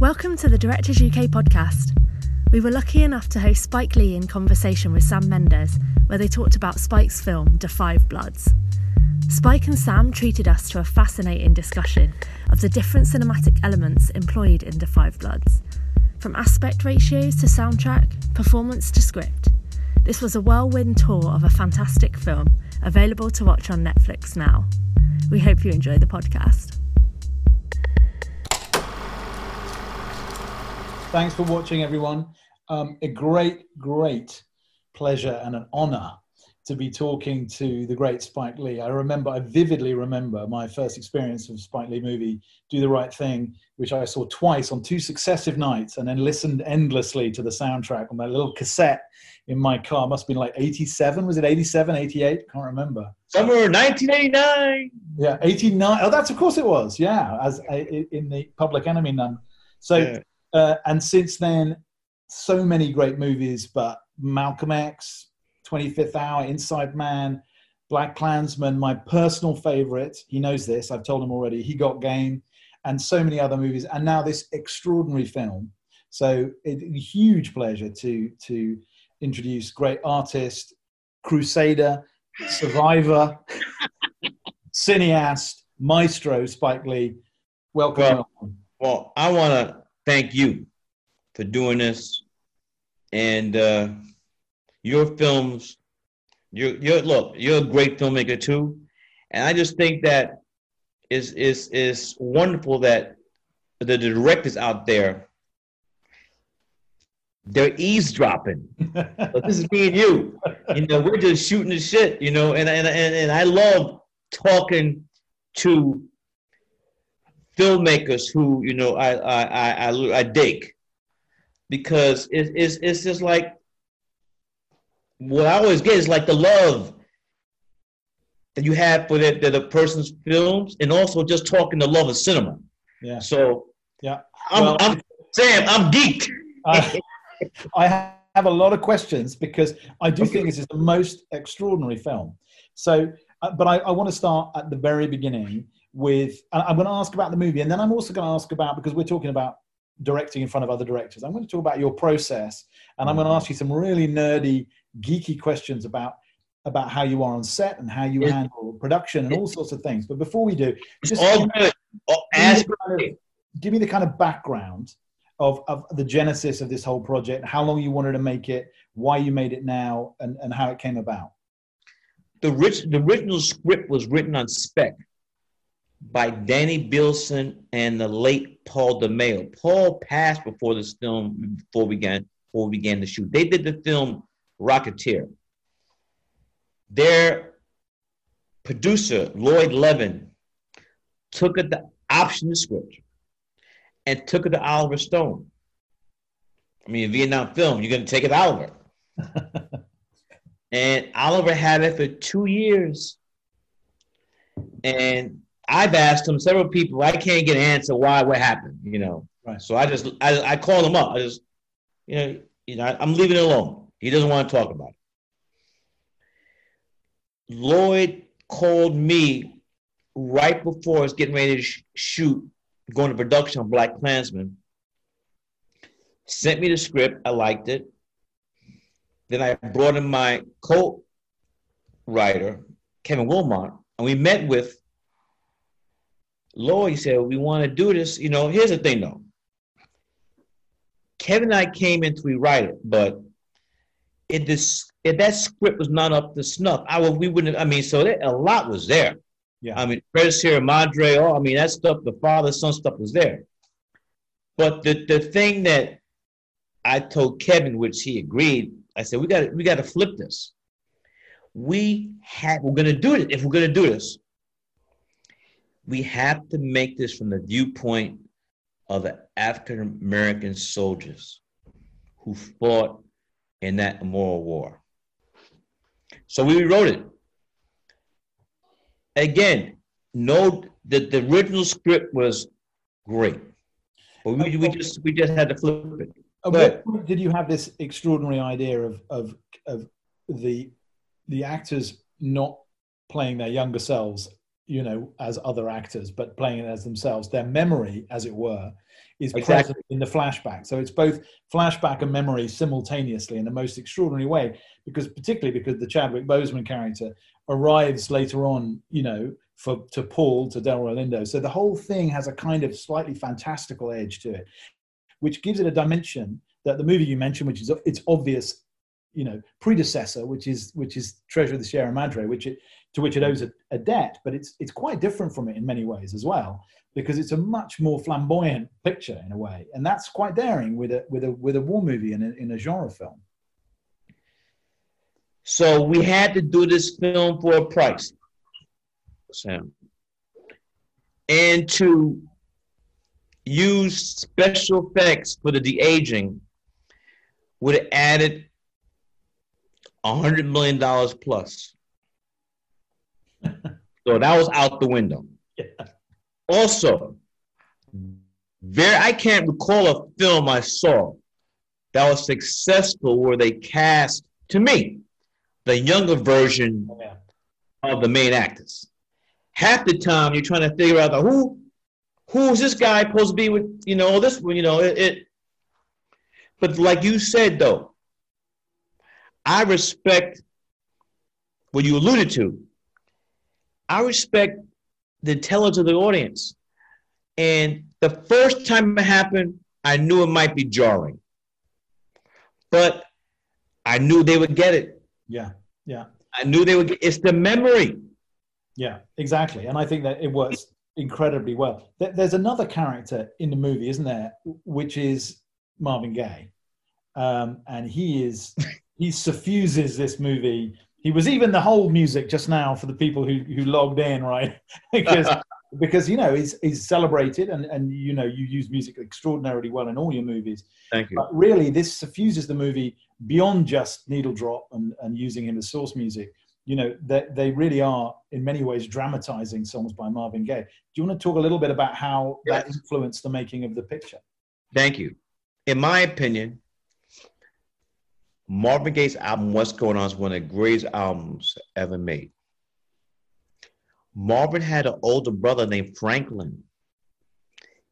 Welcome to the Directors UK podcast. We were lucky enough to host Spike Lee in conversation with Sam Mendes, where they talked about Spike's film, 5 Bloods. Spike and Sam treated us to a fascinating discussion of the different cinematic elements employed in 5 Bloods, from aspect ratios to soundtrack, performance to script. This was a whirlwind tour of a fantastic film, available to watch on Netflix now. We hope you enjoy the podcast. Thanks for watching, everyone. Um, a great, great pleasure and an honor to be talking to the great Spike Lee. I remember, I vividly remember my first experience of Spike Lee movie, Do the Right Thing, which I saw twice on two successive nights and then listened endlessly to the soundtrack on my little cassette in my car. Must have been like 87. Was it 87, 88? Can't remember. Somewhere 1989. Yeah, 89. Oh, that's of course it was. Yeah, as in the Public Enemy Nun. So, yeah. Uh, and since then, so many great movies, but Malcolm X, 25th Hour, Inside Man, Black Klansman, my personal favorite. He knows this. I've told him already. He Got Game, and so many other movies, and now this extraordinary film. So, it, a huge pleasure to to introduce great artist, crusader, survivor, cineast, maestro Spike Lee. Welcome. Well, well I want to thank you for doing this, and. Uh, your films, you're, you're look, you're a great filmmaker too, and I just think that is is is wonderful that the directors out there they're eavesdropping. but this is me and you. You know, we're just shooting the shit, you know, and and and, and I love talking to filmmakers who, you know, I I I I, I dig because it, it's it's just like what I always get is like the love that you have for the, the, the person's films and also just talking the love of cinema. Yeah. So yeah, I'm, well, I'm Sam, I'm geeked. I, I have a lot of questions because I do okay. think this is the most extraordinary film. So, uh, but I, I want to start at the very beginning with, I'm going to ask about the movie and then I'm also going to ask about, because we're talking about directing in front of other directors, I'm going to talk about your process and I'm going to mm. ask you some really nerdy geeky questions about about how you are on set and how you yeah. handle production and all sorts of things. But before we do, just all good. Give, me kind of, give me the kind of background of, of the genesis of this whole project, how long you wanted to make it, why you made it now, and, and how it came about. The, rich, the original script was written on spec by Danny Bilson and the late Paul DeMeo. Paul passed before this film, before we began, before we began to shoot. They did the film Rocketeer. Their producer, Lloyd Levin, took it the option the script and took it to Oliver Stone. I mean, a Vietnam film, you're going to take it to Oliver. and Oliver had it for two years. And I've asked him several people, I can't get an answer why, what happened, you know. Right. So I just, I, I call him up. I just, you know, you know, I'm leaving it alone. He doesn't want to talk about it. Lloyd called me right before I was getting ready to sh- shoot, going to production on Black Klansman. Sent me the script. I liked it. Then I brought in my co-writer, Kevin Willmott, and we met with Lloyd. Said, "We want to do this." You know, here's the thing, though. Kevin and I came in to rewrite it, but if this if that script was not up to snuff, I would we wouldn't. I mean, so that, a lot was there. Yeah. I mean, Fred Sierra Madre, oh, I mean, that stuff, the father son stuff was there. But the the thing that I told Kevin, which he agreed, I said we got we got to flip this. We have we're gonna do it if we're gonna do this. We have to make this from the viewpoint of the African American soldiers who fought in that moral war. So we rewrote it. Again, no, the, the original script was great, but we, we just we just had to flip it. But did you have this extraordinary idea of of of the the actors not playing their younger selves you know, as other actors, but playing it as themselves. Their memory, as it were, is Exactly. present in the flashback. So it's both flashback and memory simultaneously in the most extraordinary way, because particularly because the Chadwick Boseman character arrives later on, you know, for to Paul to Delroy Lindo. So the whole thing has a kind of slightly fantastical edge to it, which gives it a dimension that the movie you mentioned, which is its obvious, you know, predecessor, which is which is Treasure of the Sierra Madre, which it to which it owes a, a debt, but it's it's quite different from it in many ways as well, because it's a much more flamboyant picture in a way, and that's quite daring with a with a with a war movie in a, in a genre film. So we had to do this film for a price, Sam. And to use special effects for the de-aging would have added hundred million dollars plus. so that was out the window. Yeah. Also, very I can't recall a film I saw that was successful where they cast to me the younger version oh, Yeah. of the main actors. Half the time you're trying to figure out the, who who is this guy supposed to be with, you know, this one, you know, it, it but like you said though, I respect what you alluded to. I respect the intelligence of the audience. And the first time it happened, I knew it might be jarring. But I knew they would get it. Yeah, yeah, I knew they would get it's the memory. yeah, exactly. And I think that it works incredibly well. There's another character in the movie, isn't there, which is Marvin Gaye, um, and he is he suffuses this movie. He was even the whole music just now for the people who who logged in, right? because because you know he's he's celebrated, and and you know you use music extraordinarily well in all your movies. Thank you. But really, this suffuses the movie beyond just needle drop and, and using him as source music. You know, they, they really are, in many ways, dramatizing songs by Marvin Gaye. Do you want to talk a little bit about how that influenced the making of the picture? Thank you. In my opinion, Marvin Gaye's album What's Going On is one of the greatest albums ever made. Marvin had an older brother named Franklin.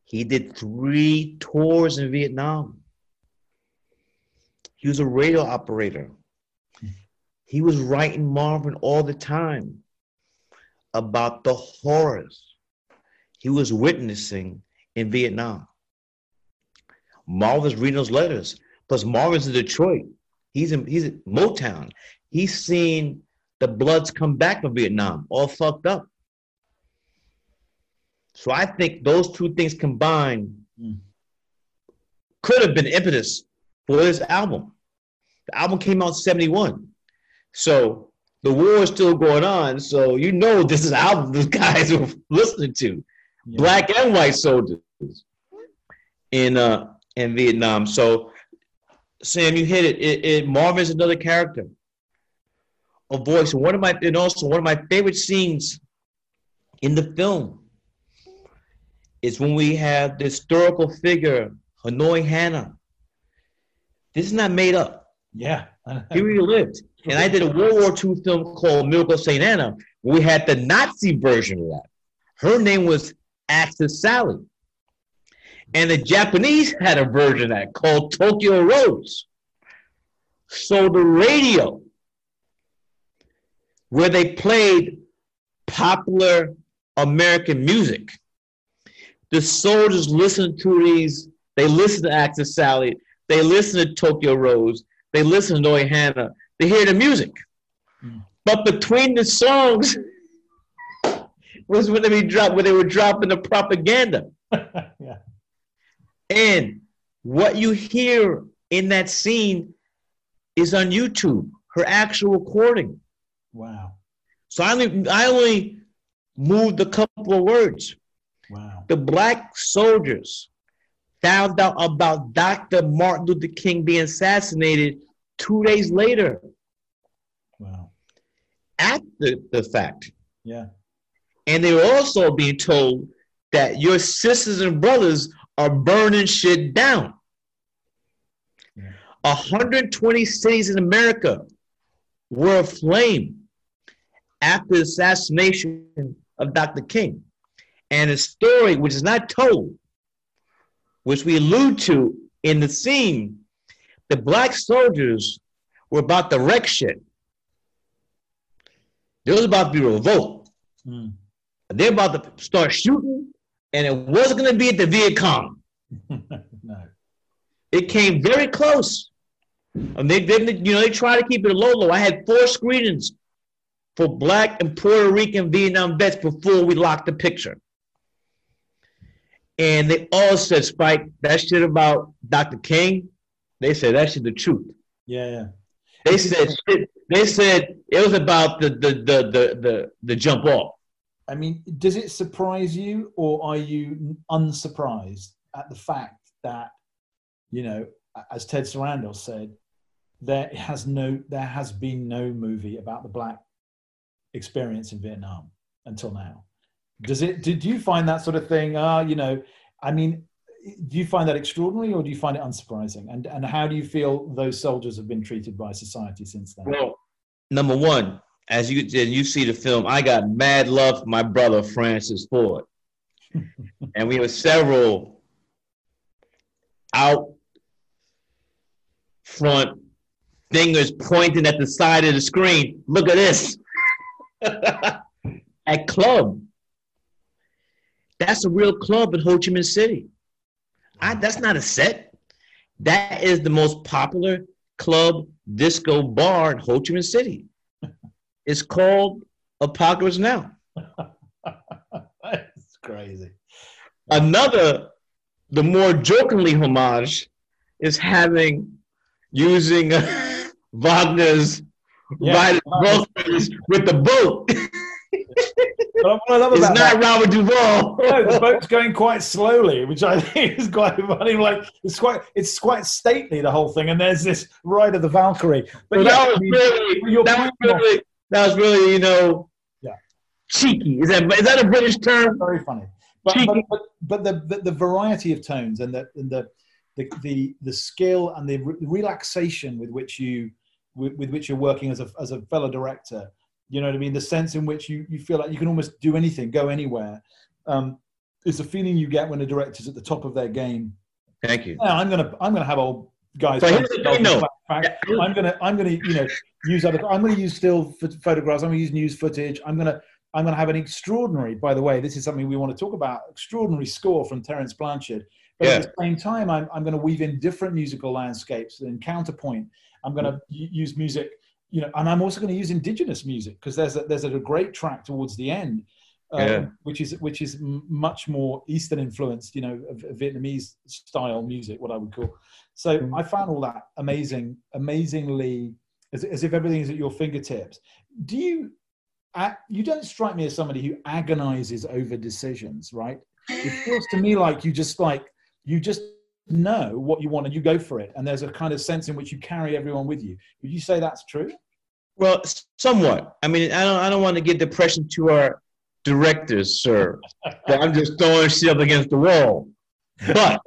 He did three tours in Vietnam. He was a radio operator. He was writing Marvin all the time about the horrors he was witnessing in Vietnam. Marvin's reading those letters. Plus, Marvin's in Detroit. He's in he's in Motown. He's seen the Bloods come back from Vietnam, all fucked up. So I think those two things combined Mm. could have been impetus for this album. The album came out in 71. So the war is still going on. So you know this is album these guys were listening to Yeah. black and white soldiers in uh in Vietnam. So Sam, you hit it. It, it Marvin's another character, a voice. And one of my and also one of my favorite scenes in the film is when we have the historical figure Hanoi Hannah. This is not made up. Yeah. He really lived. And I did a World War II film called Miracle of St. Anna. We had the Nazi version of that. Her name was Axis Sally. And the Japanese had a version of that called Tokyo Rose. So the radio, where they played popular American music, the soldiers listened to these, they listened to Axis Sally, they listened to Tokyo Rose, they listen to Hannah, they hear the music. Mm. But between the songs was when they be drop when they were dropping the propaganda. yeah. And what you hear in that scene is on YouTube, her actual recording. Wow. So I only I only moved a couple of words. Wow. The black soldiers found out about Dr. Martin Luther King being assassinated two days later Wow. after the fact. Yeah. And they were also being told that your sisters and brothers are burning shit down. Yeah. 120 cities in America were aflame after the assassination of Dr. King. And a story which is not told, which we allude to in the scene, the black soldiers were about to wreck shit. There was about to be a revolt. Mm. They're about to start shooting, and it wasn't going to be at the Viet Cong. no. It came very close. And they didn't, you know, they try to keep it low, low. I had four screenings for black and Puerto Rican Vietnam vets before we locked the picture. And they all said, Spike, that shit about Dr. King, they said that shit the truth. Yeah, yeah. They said shit, they said it was about the the the the the, the jump off. I mean, does it surprise you or are you unsurprised at the fact that, you know, as Ted Sarandos said, there has no there has been no movie about the black experience in Vietnam until now. Does it? Did you find that sort of thing? Uh, you know, I mean, do you find that extraordinary, or do you find it unsurprising? And and how do you feel those soldiers have been treated by society since then? Well, number one, as you did, you see the film, I got mad love for my brother Francis Ford, and we have several out front fingers pointing at the side of the screen. Look at this. at club. That's a real club in Ho Chi Minh City. I, that's not a set. That is the most popular club disco bar in Ho Chi Minh City. It's called Apocalypse Now. that's crazy. Another, the more jokingly homage, is having using uh, Wagner's yeah. with the boat. what I love about it's not that, Robert Duvall. no, the boat's going quite slowly, which I think is quite funny. Like it's quite, it's quite stately the whole thing, and there's this ride of the Valkyrie. But yeah, that was really, that was really, that was really, you know, yeah, cheeky. Is that is that a British term? Very funny. But but, but, but the, the, the variety of tones and the and the the the, the skill and the re- relaxation with which you with, with which you're working as a as a fellow director you know what I mean? The sense in which you, you feel like you can almost do anything, go anywhere. Um, it's a feeling you get when a director's at the top of their game. Thank you. Yeah, I'm gonna I'm gonna have old guys. But here's the thing, no. I'm gonna I'm gonna you know use other I'm gonna use still photographs. I'm gonna use news footage. I'm gonna I'm gonna have an extraordinary. By the way, this is something we want to talk about. Extraordinary score from Terence Blanchard. But yeah. at the same time, I'm I'm gonna weave in different musical landscapes and counterpoint. I'm gonna mm. use music you know, and I'm also going to use indigenous music because there's a, there's a great track towards the end, um, yeah. which is which is much more Eastern influenced, you know, Vietnamese style music, what I would call. So mm. I found all that amazing, amazingly, as, as if everything is at your fingertips. Do you? you don't strike me as somebody who agonizes over decisions, right? It feels to me like you just like you just know what you want and you go for it. And there's a kind of sense in which you carry everyone with you. Would you say that's true? Well, somewhat. I mean, I don't, I don't want to give depression to our directors, sir. I'm just throwing shit up against the wall. But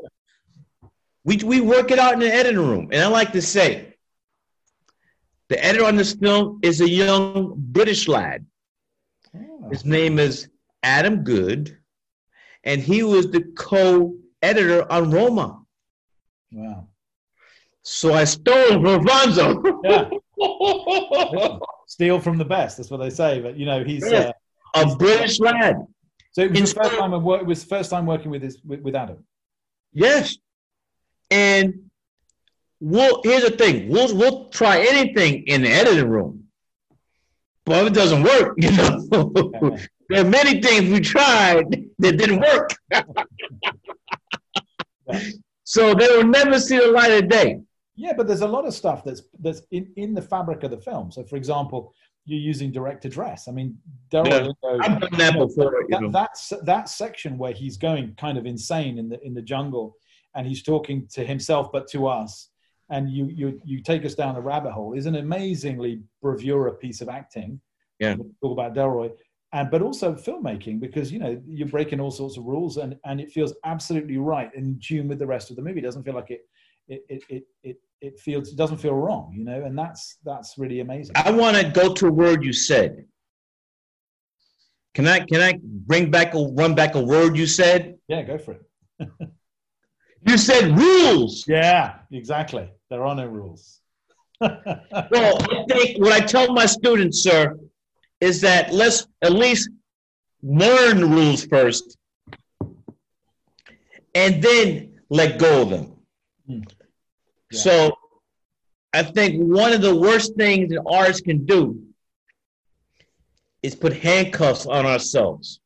we, we work it out in the editing room. And I like to say, the editor on this film is a young British lad. Oh. His name is Adam Gough, and he was the co-editor on Roma. Wow. So I stole from Alfonso. yeah. Steal from the best. That's what they say. But you know, he's uh, a he's, British lad. So it was the first time. Work, it was first time working with his with, with Adam. Yes, and we'll. Here's the thing. We'll we'll try anything in the editing room, but if it doesn't work, you know, there are many things we tried that didn't work. So they will never see the light of day. Yeah, but there's a lot of stuff that's that's in, in the fabric of the film. So, for example, you're using direct address. I mean, Delroy yeah, I've done that before. That, that's that section where he's going kind of insane in the in the jungle, and he's talking to himself, but to us. And you you you take us down a rabbit hole is an amazingly bravura piece of acting. Yeah, we'll talk about Delroy and but also filmmaking because you know you're breaking all sorts of rules and and it feels absolutely right in tune with the rest of the movie it doesn't feel like it it it it it, it feels it doesn't feel wrong you know and that's that's really amazing i want to go to a word you said Can I can I bring back a run back a word you said? Yeah, go for it. you said rules. Yeah, exactly. There are no rules. well, I think what I tell my students, sir, is that let's at least learn rules first and then let go of them. Hmm. Yeah. So I think one of the worst things that artists can do is put handcuffs on ourselves.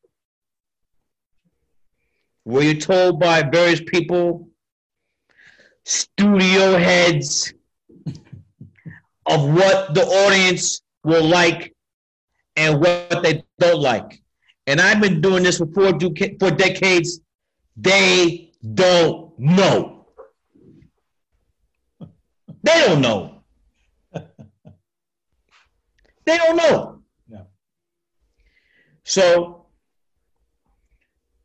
Were you told by various people, studio heads, of what the audience will like and what they don't like? And I've been doing this for four, four decades. They don't know. They don't know. they don't know. So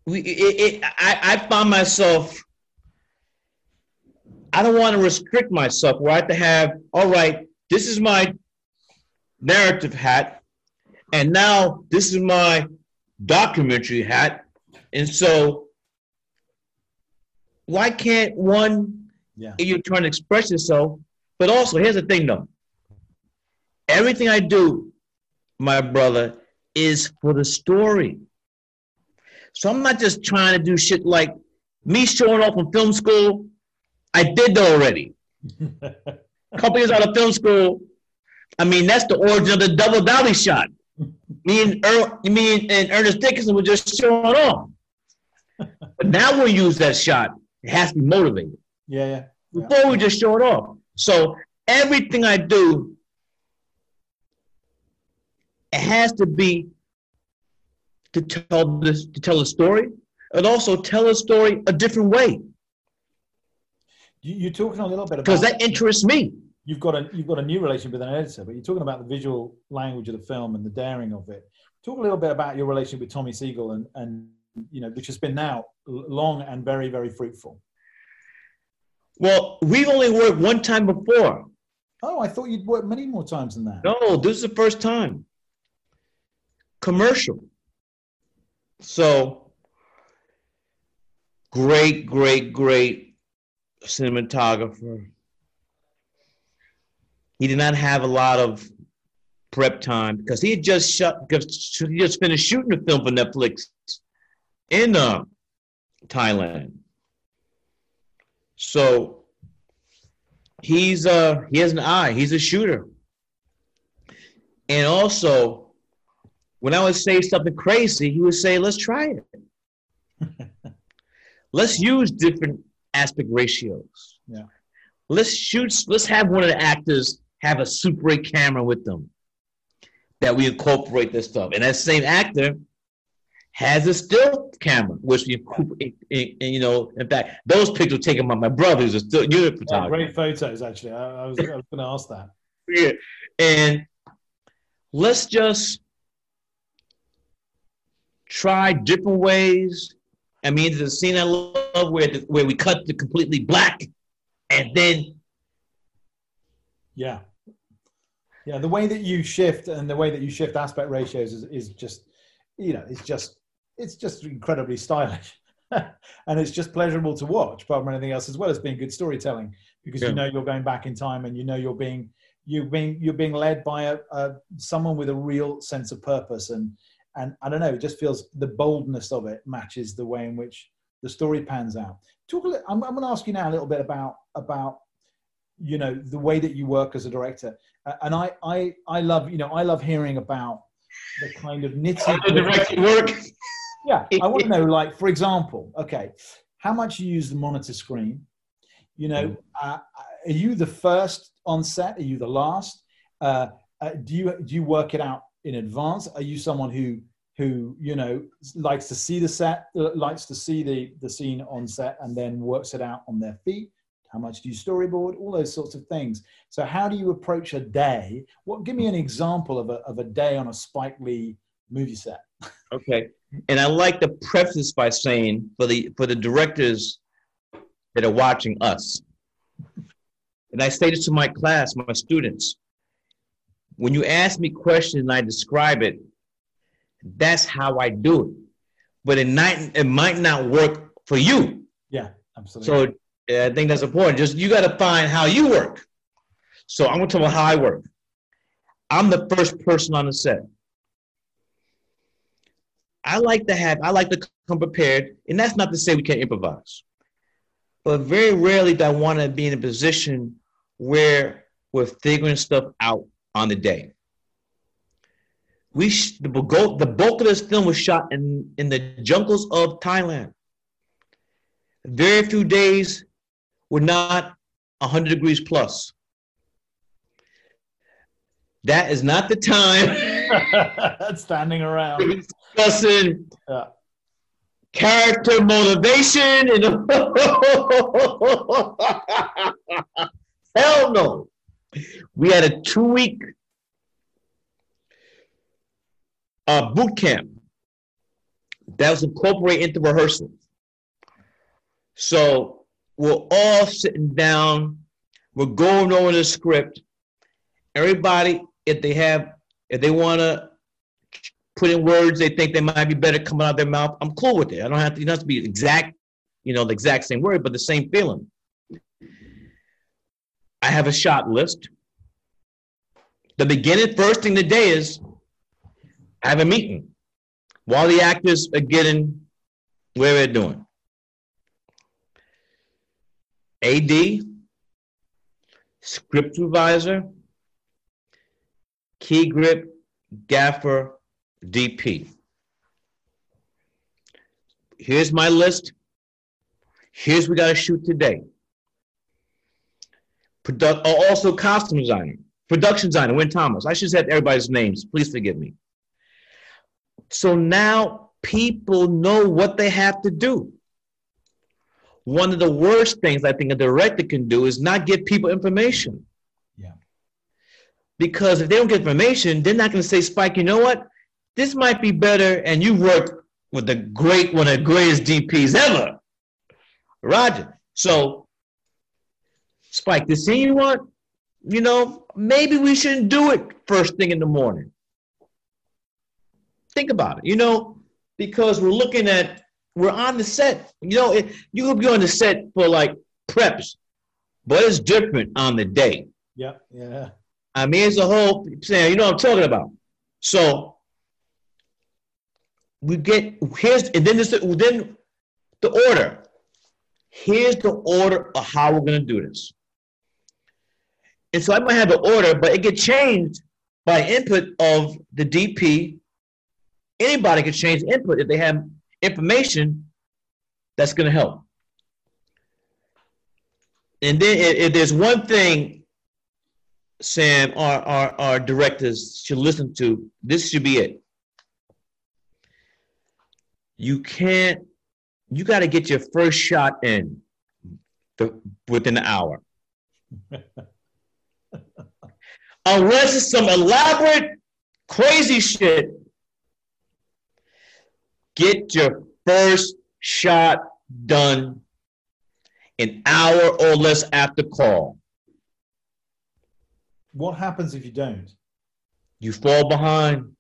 we, it, it, I, I found myself, I don't want to restrict myself where I have to have, all right, this is my narrative hat, and now this is my documentary hat. And so, why can't one, yeah. you're trying to express yourself, but also, here's the thing though everything I do, my brother, is for the story. So I'm not just trying to do shit like me showing off in film school. I did that already. A couple years out of film school, I mean that's the origin of the double dolly shot. Me and er, me and Ernest Dickerson were just showing off. But now we'll use that shot. It has to be motivated. Yeah, yeah. Before yeah. we just show it off. So everything I do it has to be to tell this to tell a story and also tell a story a different way. You, are talking a little bit because that interests me. You've got a you've got a new relationship with an editor, but you're talking about the visual language of the film and the daring of it. Talk a little bit about your relationship with Tommy Sigel and and you know which has been now long and very very fruitful. Well, we've only worked one time before. Oh, I thought you'd worked many more times than that. No, this is the first time commercial. So great, great, great cinematographer. He did not have a lot of prep time because he had just shut, he just finished shooting a film for Netflix in uh, Thailand. So he's uh he has an eye. He's a shooter, and also when I would say something crazy, he would say, let's try it. let's use different aspect ratios. Yeah. Let's shoot, let's have one of the actors have a Super 8 camera with them that we incorporate this stuff. And that same actor has a still camera, which we incorporate, and, you know, in fact, those pictures taken by my brother who's a still unit photographer. great photos, actually. I, I was, I was going to ask that. Yeah. And let's just try different ways. I mean, there's a scene I love where the, where we cut to completely black, and then yeah, yeah, the way that you shift and the way that you shift aspect ratios is, is just you know it's just it's just incredibly stylish. and it's just pleasurable to watch, apart from anything else, as well as being good storytelling, because yeah. you know you're going back in time and you know you're being you're being you're being led by a, a someone with a real sense of purpose and and I don't know, it just feels the boldness of it matches the way in which the story pans out. Talk a little, I'm, I'm going to ask you now a little bit about about you know the way that you work as a director, uh, and I I I love you know I love hearing about the kind of nitty work. Yeah, I want to know, like for example, okay, how much you use the monitor screen. You know, mm. uh, are you the first on set? Are you the last? Uh, uh, do you do you work it out in advance? Are you someone who who you know likes to see the set, uh, likes to see the the scene on set, and then works it out on their feet? How much do you storyboard? All those sorts of things. So how do you approach a day? What? Give me an example of a of a day on a Spike Lee movie set. okay, and I like to preface by saying for the for the directors that are watching us, and I say this to my class, my students when you ask me questions and I describe it, That's how I do it. But it might it might not work for you. Yeah, absolutely. So I think that's important. Just you got to find how you work. So I'm going to talk about how I work. I'm the first person on the set. I like to have, I like to come prepared, and that's not to say we can't improvise. But very rarely do I want to be in a position where we're figuring stuff out on the day. We sh- the, bulk, the bulk of this film was shot in, in the jungles of Thailand. Very few days were not 100 degrees plus. That is not the time. Standing around discussing yeah. character motivation and hell no. We had a two week uh, boot camp that was incorporated into rehearsals. So we're all sitting down, we're going over the script. Everybody, if they have, if they want to put in words they think they might be better coming out of their mouth, I'm cool with it. I don't have to, it doesn't have to be exact, you know, the exact same word, but the same feeling. I have a shot list. The beginning, first thing today is I have a meeting while the actors are getting where they're doing. AD, script supervisor, key grip, gaffer, DP. Here's my list. Here's what we got to shoot today. Produ- oh, also, costume designer, production designer, Wynn Thomas. I should have everybody's names. Please forgive me. So now people know what they have to do. One of the worst things I think a director can do is not give people information. Yeah. Because if they don't get information, they're not going to say, Spike, you know what? This might be better. And you work with the great, one of the greatest DPs ever, Roger. So, Spike, the scene you want, you know, maybe we shouldn't do it first thing in the morning. Think about it, you know, because we're looking at, we're on the set. You know, it, you could be on the set for like preps, but it's different on the day. Yeah, yeah. I mean, it's a whole, you know what I'm talking about. So we get, here's, and then, this, then the order. Here's the order of how we're going to do this. And so I might have an order, but it get changed by input of the DP Anybody can change input if they have information that's going to help. And then if, if, there's one thing, Sam, our, our, our directors should listen to, this should be it. You can't, you got to get your first shot in the, within an hour. Unless it's some elaborate, crazy shit Get your first shot done an hour or less after call. What happens if you don't? You fall behind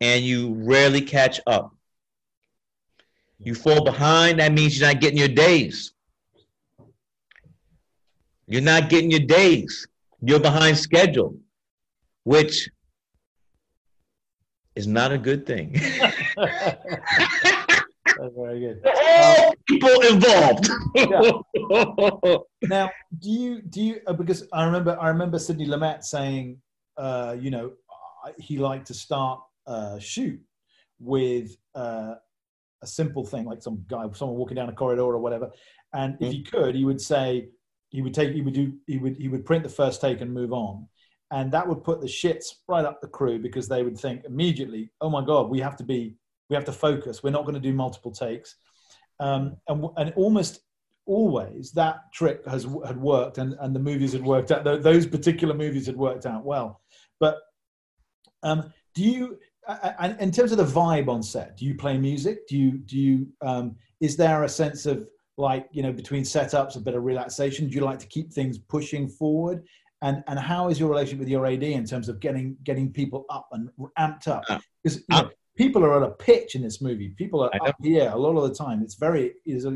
and you rarely catch up. You fall behind, that means you're not getting your days. You're not getting your days. You're behind schedule, which is not a good thing. That's very good. All people involved. yeah. Now, do you do you uh, because I remember I remember Sidney Lumet saying, uh, you know, he liked to start uh, shoot with uh, a simple thing like some guy, someone walking down a corridor or whatever, and if he could, he would say he would take he would do he would he would print the first take and move on and that would put the shits right up the crew because they would think immediately, "Oh my God, we have to be, we have to focus. We're not going to do multiple takes." Um, and, and almost always that trick has had worked, and, and the movies had worked out. Those particular movies had worked out well. But um, do you, and in terms of the vibe on set, do you play music? Do you do you? Um, is there a sense of like you know between setups a bit of relaxation? Do you like to keep things pushing forward? and and how is your relationship with your AD in terms of getting getting people up and amped up? Because uh, people are at a pitch in this movie. People are up here a lot of the time. It's very is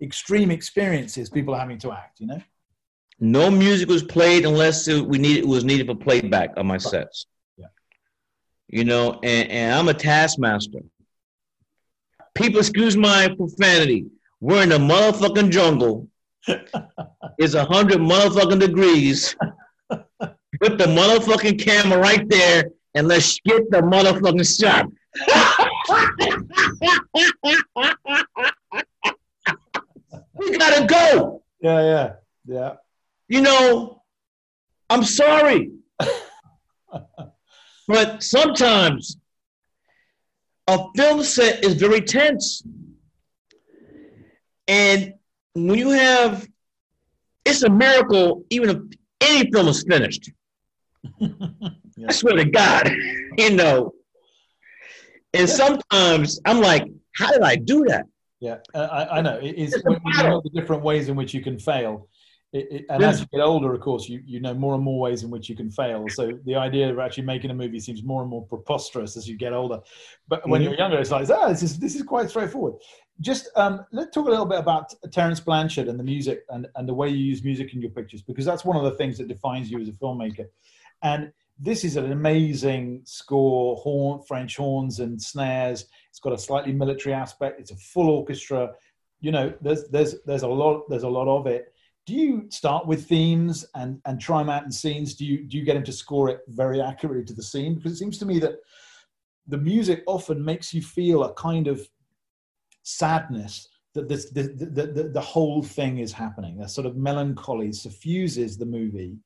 extreme experiences people are having to act. You know. No music was played unless it, we needed it was needed for playback on my sets. Yeah. You know, and, and I'm a taskmaster. People, excuse my profanity. We're in the motherfucking jungle. it's a hundred motherfucking degrees. Put the motherfucking camera right there and let's get the motherfucking shot. we gotta go. Yeah, yeah, yeah. You know, I'm sorry. but sometimes a film set is very tense. And when you have, it's a miracle, even if any film is finished. yeah. I swear to God, you know. And sometimes I'm like, how did I do that? Yeah, I, I know. It is when you know the different ways in which you can fail. It, it, and as you get older, of course, you, you know more and more ways in which you can fail. So the idea of actually making a movie seems more and more preposterous as you get older. But mm-hmm. when you're younger, it's like, ah, this is this is quite straightforward. Just um, let's talk a little bit about Terence Blanchard and the music and, and the way you use music in your pictures, because that's one of the things that defines you as a filmmaker. And this is an amazing score, horn, French horns and snares. It's got a slightly military aspect. It's a full orchestra. You know, there's there's there's a lot there's a lot of it do you start with themes and and try them out in scenes do you do you get him to score it very accurately to the scene because it seems to me that the music often makes you feel a kind of sadness that this the, the, the, the whole thing is happening a sort of melancholy suffuses the movie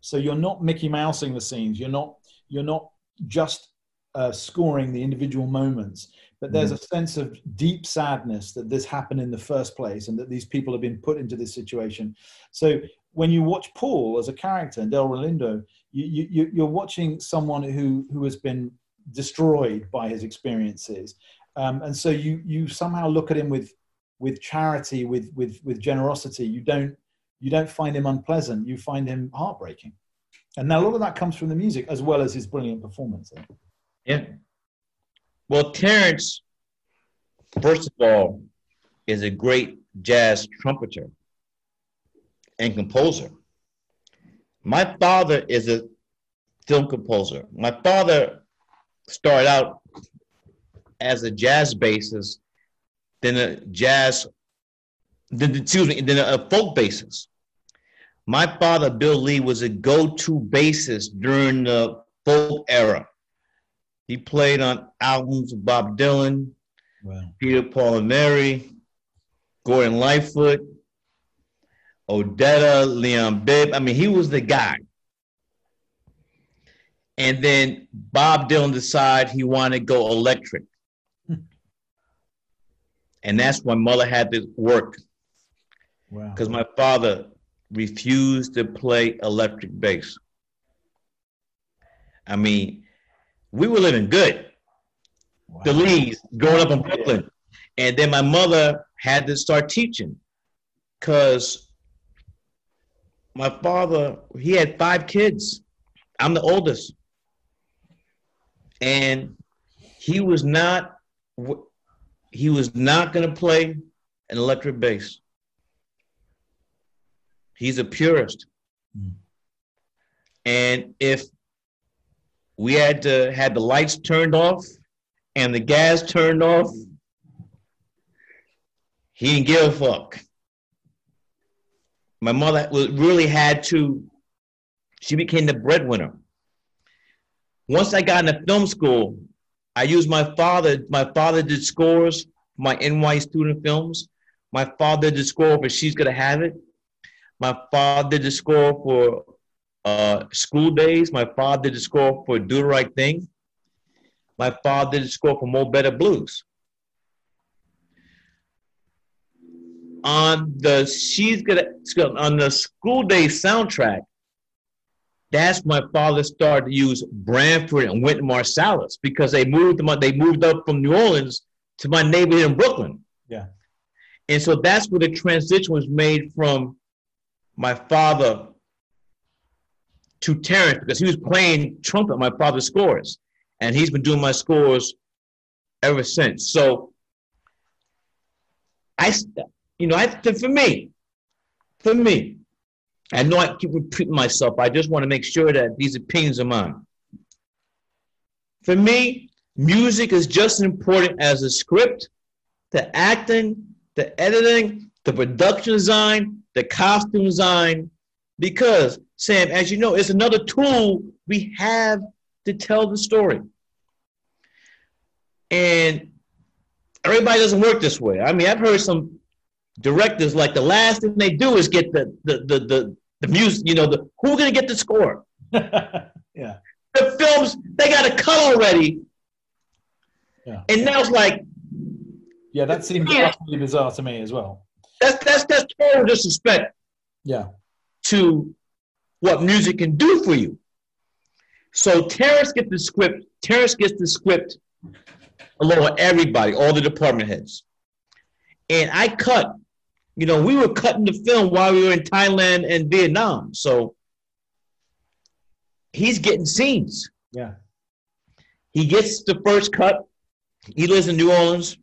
so you're not mickey mousing the scenes you're not you're not just uh, scoring the individual moments but there's mm. a sense of deep sadness that this happened in the first place and that these people have been put into this situation. So when you watch Paul as a character and Delroy Lindo, you, you, you're watching someone who, who has been destroyed by his experiences. Um, and so you, you somehow look at him with, with charity, with, with, with generosity. You don't, you don't find him unpleasant. You find him heartbreaking. And now a lot of that comes from the music as well as his brilliant performance. Yeah. Well, Terence, first of all, is a great jazz trumpeter and composer. My father is a film composer. My father started out as a jazz bassist, then a jazz, then excuse me, then a folk bassist. My father, Bill Lee, was a go-to bassist during the folk era. He played on albums of Bob Dylan, wow. Peter, Paul, and Mary, Gordon Lightfoot, Odetta, Leon Bibb. I mean, he was the guy. And then Bob Dylan decided he wanted to go electric. and that's when mother had to work. Because wow. my father refused to play electric bass. I mean, we were living good. Wow. The Lees, growing up in Brooklyn. And then my mother had to start teaching because my father, he had five kids. I'm the oldest. And he was not he was not going to play an electric bass. He's a purist. Mm. And if we had to had the lights turned off and the gas turned off. He didn't give a fuck. My mother really had to, she became the breadwinner. Once I got into film school, I used my father. My father did scores for my NY student films. My father did score for She's Gotta Have It. My father did the score for uh, School Daze. My father did the score for Do the Right Thing. My father did the score for Mo' Better Blues. On the she's gonna on the school day soundtrack, that's my father started to use Branford and Wynton Marsalis because they moved them they moved up from New Orleans to my neighborhood in Brooklyn. Yeah. And so that's where the transition was made from my father to Terence because he was playing trumpet my father's scores, and he's been doing my scores ever since. So I, you know, I for me, for me, I know I keep repeating myself. I just want to make sure that these opinions are mine. For me, music is just as important as the script, the acting, the editing, the production design, the costume design, because Sam, as you know, it's another tool we have to tell the story. And everybody doesn't work this way. I mean, I've heard some directors like the last thing they do is get the the the the, the music, you know, the who's gonna get the score? yeah. The films, they got a cut already. Yeah. And now it's like Yeah, that seems yeah. utterly bizarre to me as well. That's that's that's total disrespect. Yeah. To what music can do for you. So Terence gets the script. Terence gets the script along with everybody, all the department heads. And I cut, you know, we were cutting the film while we were in Thailand and Vietnam. So he's getting scenes. Yeah. He gets the first cut. He lives in New Orleans.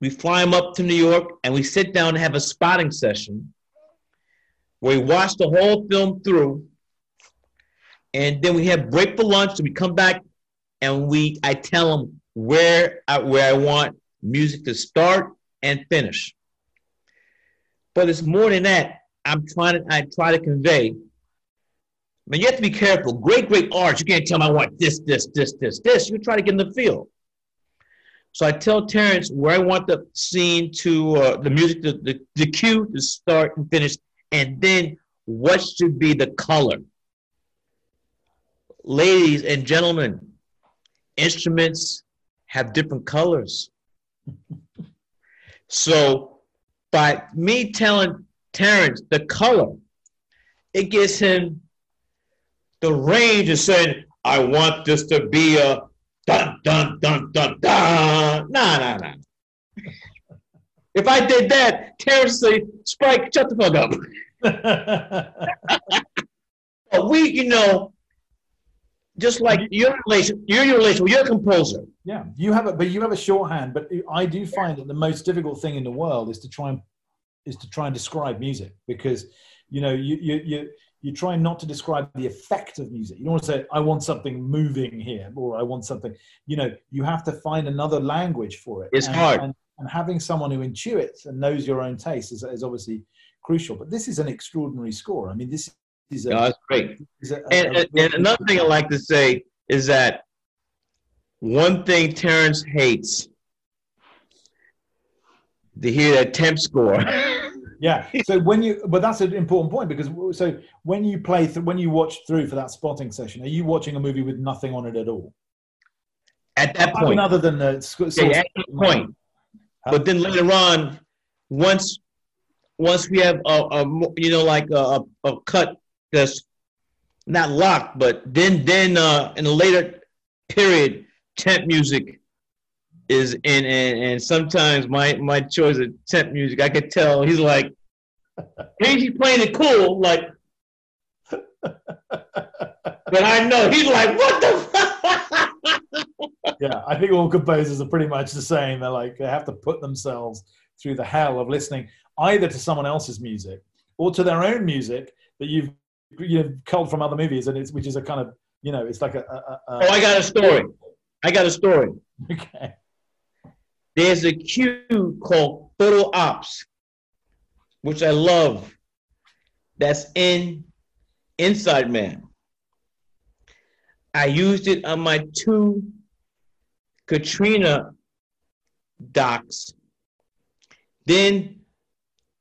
We fly him up to New York and we sit down and have a spotting session where we watch the whole film through. And then we have break for lunch. So we come back and we I tell him where I, where I want music to start and finish. But it's more than that. I'm trying to I try to convey. But you have to be careful. Great, great art. You can't tell me I want this, this, this, this, this. You try to get in the field. So I tell Terence where I want the scene to, uh, the music, the, the, the cue to start and finish, and then what should be the color. Ladies and gentlemen, instruments have different colors. so by me telling Terence the color, it gives him the range of saying, I want this to be a dun dun dun dun dun. Nah, nah, nah. if I did that, Terence say, Spike, shut the fuck up. but we, you know, just like your relation, you're your relation, you're a composer. Yeah, you have a, but you have a shorthand. But I do find that the most difficult thing in the world is to try and is to try and describe music because you know you you you you try not to describe the effect of music. You don't want to say I want something moving here or I want something. You know, you have to find another language for it. It's and, hard. And, and, having someone who intuits and knows your own taste is, is obviously crucial. But this is an extraordinary score. I mean, this is a, no, that's great. A, and, a, and another thing I like to say is that one thing Terence hates to hear that temp score. yeah. So when you, but that's an important point because so when you play, th- when you watch through for that spotting session, are you watching a movie with nothing on it at all? At that point, other than the sc- yeah, at that point. But then later on, once once we have a, a you know like a, a cut that's not locked, but then then uh, in a later period, temp music is in, and, and sometimes my my choice of temp music, I could tell he's like, he's playing it cool, like, but I know he's like, what the. yeah, I think all composers are pretty much the same. They're like they have to put themselves through the hell of listening either to someone else's music or to their own music that you've you've culled from other movies, and it's which is a kind of you know it's like a. a, a oh, I got a story. I got a story. Okay. There's a cue called photo ops, which I love. That's in Inside Man. I used it on my two Katrina docs. Then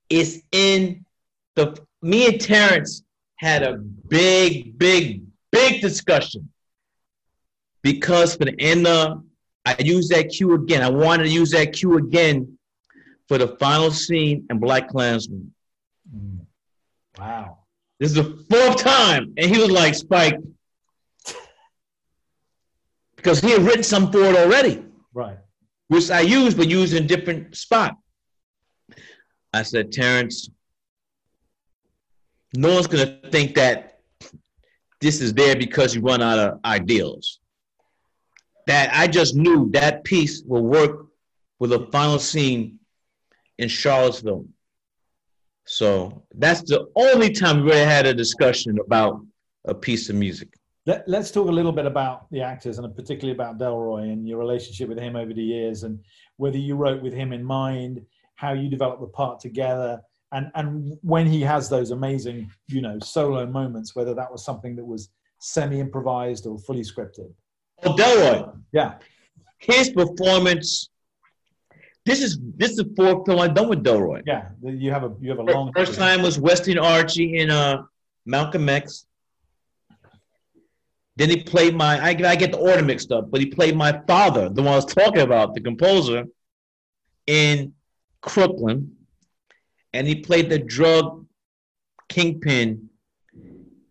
it's in the me and Terrence had a big, big, big discussion because for the end, uh, I used that cue again. I wanted to use that cue again for the final scene in BlacKkKlansman. Mm. Wow. This is the fourth time. And he was like, Spike, because he had written some for it already. Right. Which I used, but used in a different spot. I said, Terence, no one's going to think that this is there because you run out of ideals. That I just knew that piece will work with a final scene in Charlottesville. So that's the only time we really had a discussion about a piece of music. Let, us talk a little bit about the actors and particularly about Delroy and your relationship with him over the years and whether you wrote with him in mind, how you developed the part together, and, and when he has those amazing, you know, solo moments, whether that was something that was semi improvised or fully scripted. Oh, Delroy. Yeah. His performance. This is this is the fourth film I've done with Delroy. Yeah, you have a you have a long. First time was West Indian Archie in uh, Malcolm X. Then he played my, I, I get the order mixed up, but he played my father, the one I was talking about, the composer, in Crooklyn. And he played the drug kingpin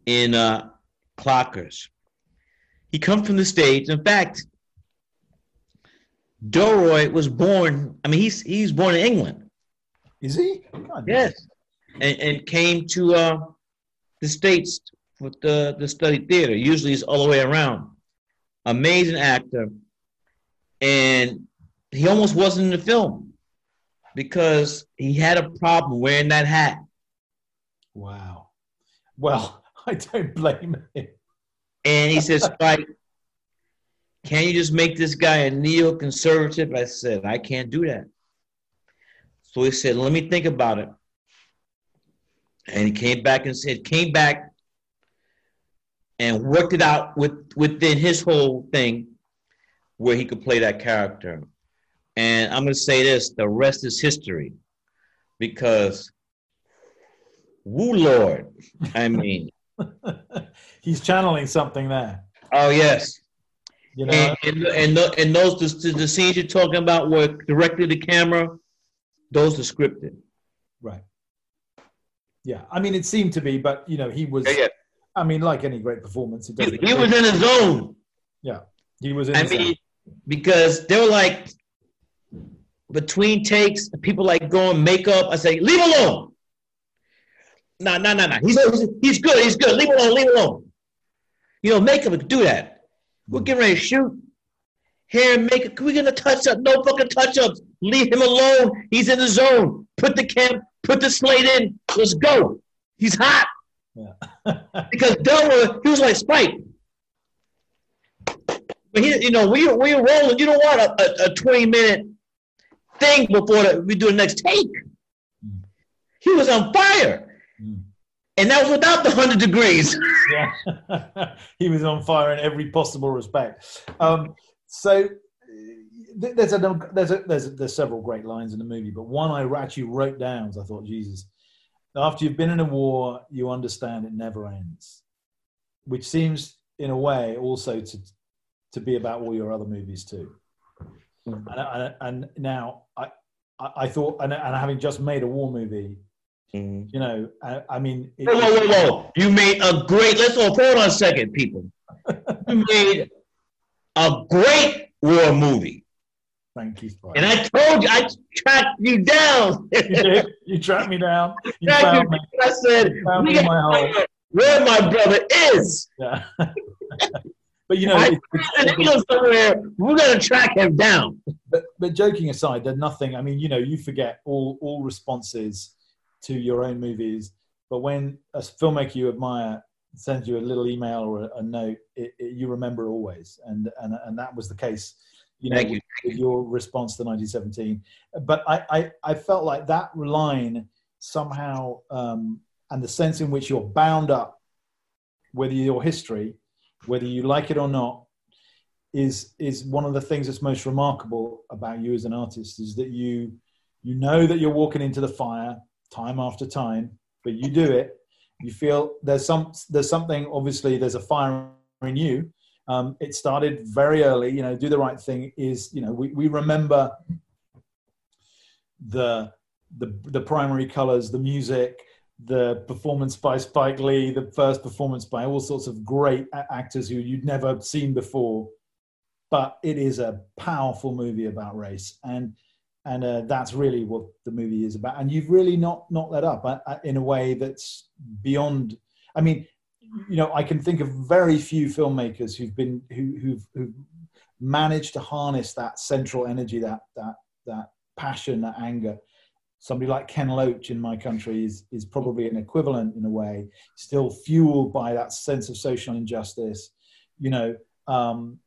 in uh, Clockers. He comes from the States. In fact, Delroy was born, I mean, he's, he's born in England. Is he? God, yes. And, and came to uh, the States with the, the study theater. Usually it's all the way around. Amazing actor. And he almost wasn't in the film because he had a problem wearing that hat. Wow. Well, I don't blame him. And he says, Spike, can you just make this guy a neoconservative? I said, I can't do that. So he said, let me think about it. And he came back and said, came back and worked it out with within his whole thing where he could play that character. And I'm going to say this the rest is history because, woo Lord, I mean, he's channeling something there. Oh, yes. You know, and, and, and, the, and those the, the scenes you're talking about were directly to the camera, those are scripted. Right. Yeah, I mean, it seemed to be, but you know, he was. Yeah, yeah. I mean, like any great performance, he, he was in his zone. Yeah, he was in. I mean, zone. because they were like between takes, people like going makeup. I say, leave alone. No, no, no, no. He's he's good. He's good. Leave him alone. Leave him alone. You know, makeup can do that. We're getting ready to shoot. Hair and makeup. We're gonna touch up. No fucking touch ups. Leave him alone. He's in the zone. Put the cam. Put the slate in. Let's go. He's hot. Yeah. because Delroy, he was like Spike. But he, you know, we when you're rolling, you don't want a, a, a 20 minute thing before the, we do the next take. Mm. He was on fire. And that was without the 100 degrees. yeah. he was on fire in every possible respect. Um, so there's a, there's a, there's a, there's several great lines in the movie, but one I actually wrote down. I thought, Jesus, after you've been in a war, you understand it never ends, which seems, in a way, also to to be about all your other movies too. Mm-hmm. And, and, now I, I thought, and, and having just made a war movie, mm-hmm. you know, I, I mean, it, whoa, whoa, whoa, whoa! You made a great. Let's hold on a second, people. you made a great war movie. Thank you. And I told you, I tracked you down. you did. You tracked me down. You found me. I said, found me my where my brother is. Yeah. but you know, I, it's, somewhere. We're going to track him down. But, but joking aside, there's nothing. I mean, you know, you forget all all responses to your own movies. But when a filmmaker you admire sends you a little email or a, a note, it, it, you remember always. And, and and that was the case you know, you. with your response to 1917. But I, I, I felt like that line somehow, um, and the sense in which you're bound up, whether your history, whether you like it or not, is is one of the things that's most remarkable about you as an artist is that you you know that you're walking into the fire time after time, but you do it. You feel there's some there's something obviously there's a fire in you um, it started very early. You know, do the right thing is you know we, we remember the the the primary colors, the music, the performance by Spike Lee, the first performance by all sorts of great actors who you'd never seen before. But it is a powerful movie about race, and and uh, that's really what the movie is about. And you've really not not let up uh, uh in a way that's beyond. I mean, you know, I can think of very few filmmakers who've been who, who've, who've managed to harness that central energy, that that that passion, that anger. Somebody like Ken Loach in my country is is probably an equivalent in a way, still fueled by that sense of social injustice, you know, um,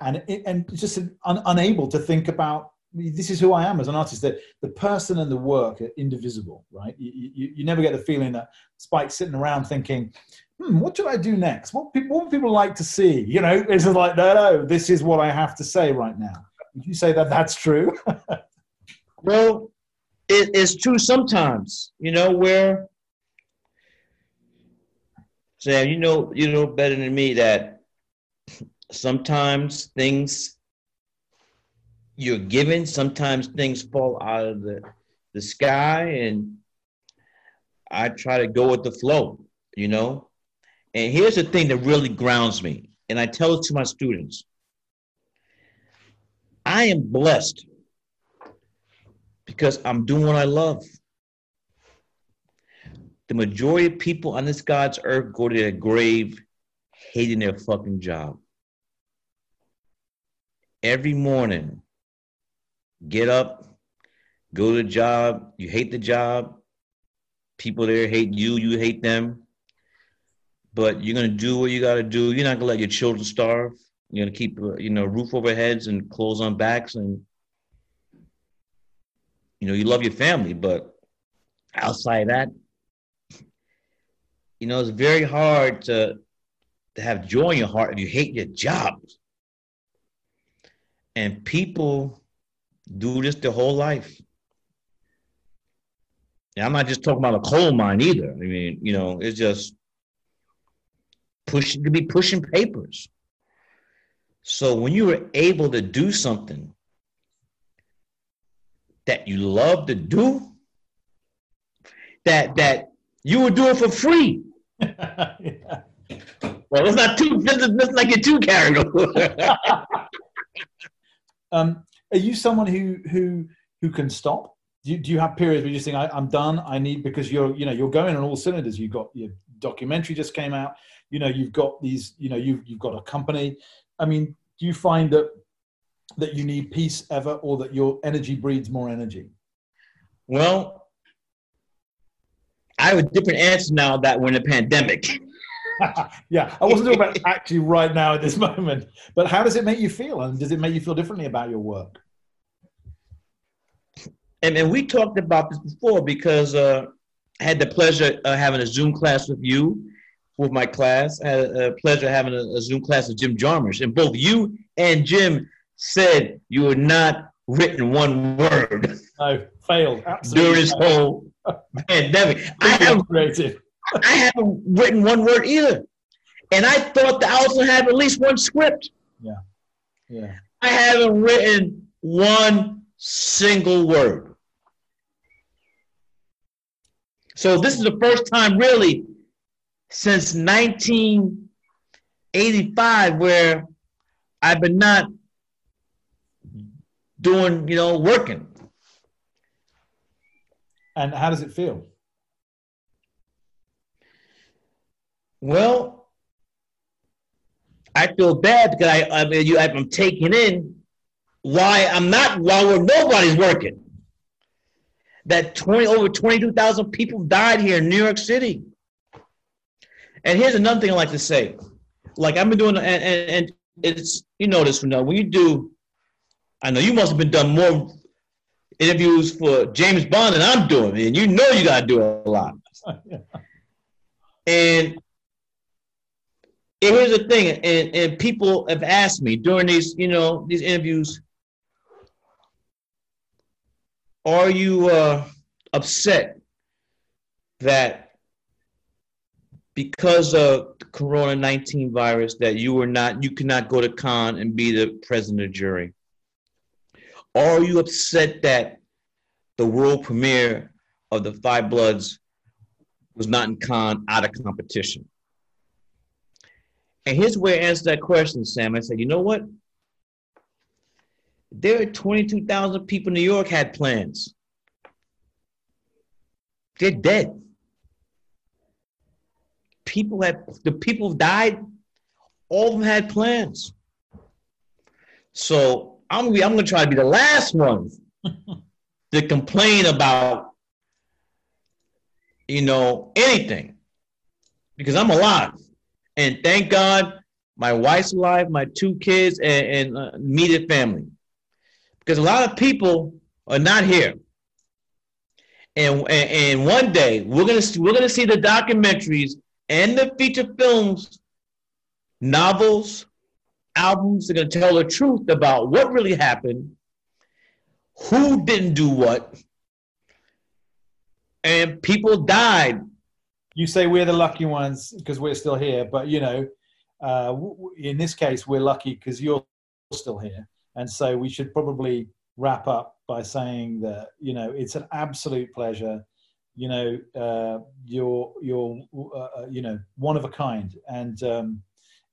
and and just un, unable to think about this is who I am as an artist. That the person and the work are indivisible, right? You, you, you never get the feeling that Spike's sitting around thinking, hmm, what should I do next? What people, what people like to see? You know, it's like, no, no, this is what I have to say right now. Would you say that that's true? well, it is true sometimes, you know, where, Sam, you know, you know better than me that sometimes things you're given. Sometimes things fall out of the, the sky, and I try to go with the flow, you know. And here's the thing that really grounds me, and I tell it to my students I am blessed because I'm doing what I love. The majority of people on this God's earth go to their grave hating their fucking job. Every morning, get up, go to the job, you hate the job, people there hate you, you hate them, but you're gonna do what you gotta do. You're not gonna let your children starve. You're gonna keep uh, you know roof over heads and clothes on backs, and you know you love your family, but outside that, you know it's very hard to to have joy in your heart if you hate your job. And people do this their whole life. And I'm not just talking about a coal mine either. I mean, you know, it's just pushing to be pushing papers. So when you were able to do something that you love to do, that that you would do it for free. yeah. Well, it's not too. This is like you're too carried away. um, are you someone who who who can stop? Do you, do you have periods where you just think I, am done? I need because you're you know you're going on all cylinders. You've got your documentary just came out. You know you've got these. You know you've you've got a company. I mean, do you find that that you need peace ever, or that your energy breeds more energy? Well, I have a different answer now that we're in a pandemic. yeah, I wasn't talking about actually right now at this moment, but how does it make you feel, and does it make you feel differently about your work? and, and we talked about this before because uh, I had the pleasure of having a Zoom class with you, with my class. I had a pleasure having a, a Zoom class with Jim Jarmusch, and both you and Jim said you were not written one word. No, failed. Absolutely during this whole pandemic. I haven't, creative. I haven't written one word either. And I thought that I also have at least one script. Yeah. Yeah. I haven't written one single word. So this is the first time really since 1985 where I've been not doing, you know, working. And how does it feel? Well, I feel bad because I, I mean, you, I'm taking in why I'm not, while nobody's working that 20 over 22,000 people died here in New York City. And here's another thing I like to say. Like I've been doing, and, and, and it's, you know this, from now, when you do, I know you must have been done more interviews for James Bond than I'm doing, and you know you got to do a lot. And here's the thing, and, and people have asked me during these, you know, these interviews, are you uh, upset that because of the corona 19 virus that you were not you cannot go to Cannes and be the president of the jury? Are you upset that the world premiere of the five bloods was not in Cannes out of competition and here's where I answer that question sam i said you know what there are 22,000 people in New York had plans. They're dead. people had the people who died, all of them had plans. So I'm gonna be, I'm gonna try to be the last one to complain about you know anything because I'm alive, and thank God my wife's alive, my two kids, and, and uh, immediate family. Because a lot of people are not here. And, and, and one day we're gonna we're gonna see the documentaries and the feature films, novels, albums are gonna tell the truth about what really happened, who didn't do what, and people died. You say we're the lucky ones because we're still here, but you know, uh, in this case, we're lucky because you're still here, and so we should probably wrap up by saying that you know it's an absolute pleasure. You know, uh, you're you're uh, uh, you know one of a kind, and um,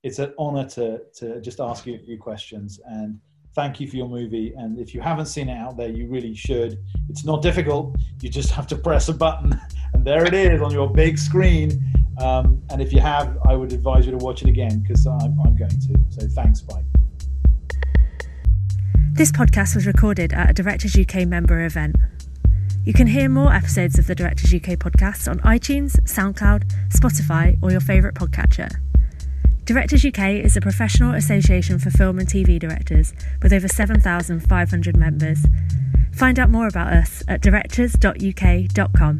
it's an honor to to just ask you a few questions and thank you for your movie. And if you haven't seen it out there, you really should. It's not difficult. You just have to press a button, and there it is on your big screen. Um, and if you have, I would advise you to watch it again because I'm, I'm going to. So thanks, bye. This podcast was recorded at a Directors UK member event. You can hear more episodes of the Directors UK podcast on iTunes, SoundCloud, Spotify, or your favourite podcatcher. Directors UK is a professional association for film and TV directors with over 7,500 members. Find out more about us at directors.uk.com.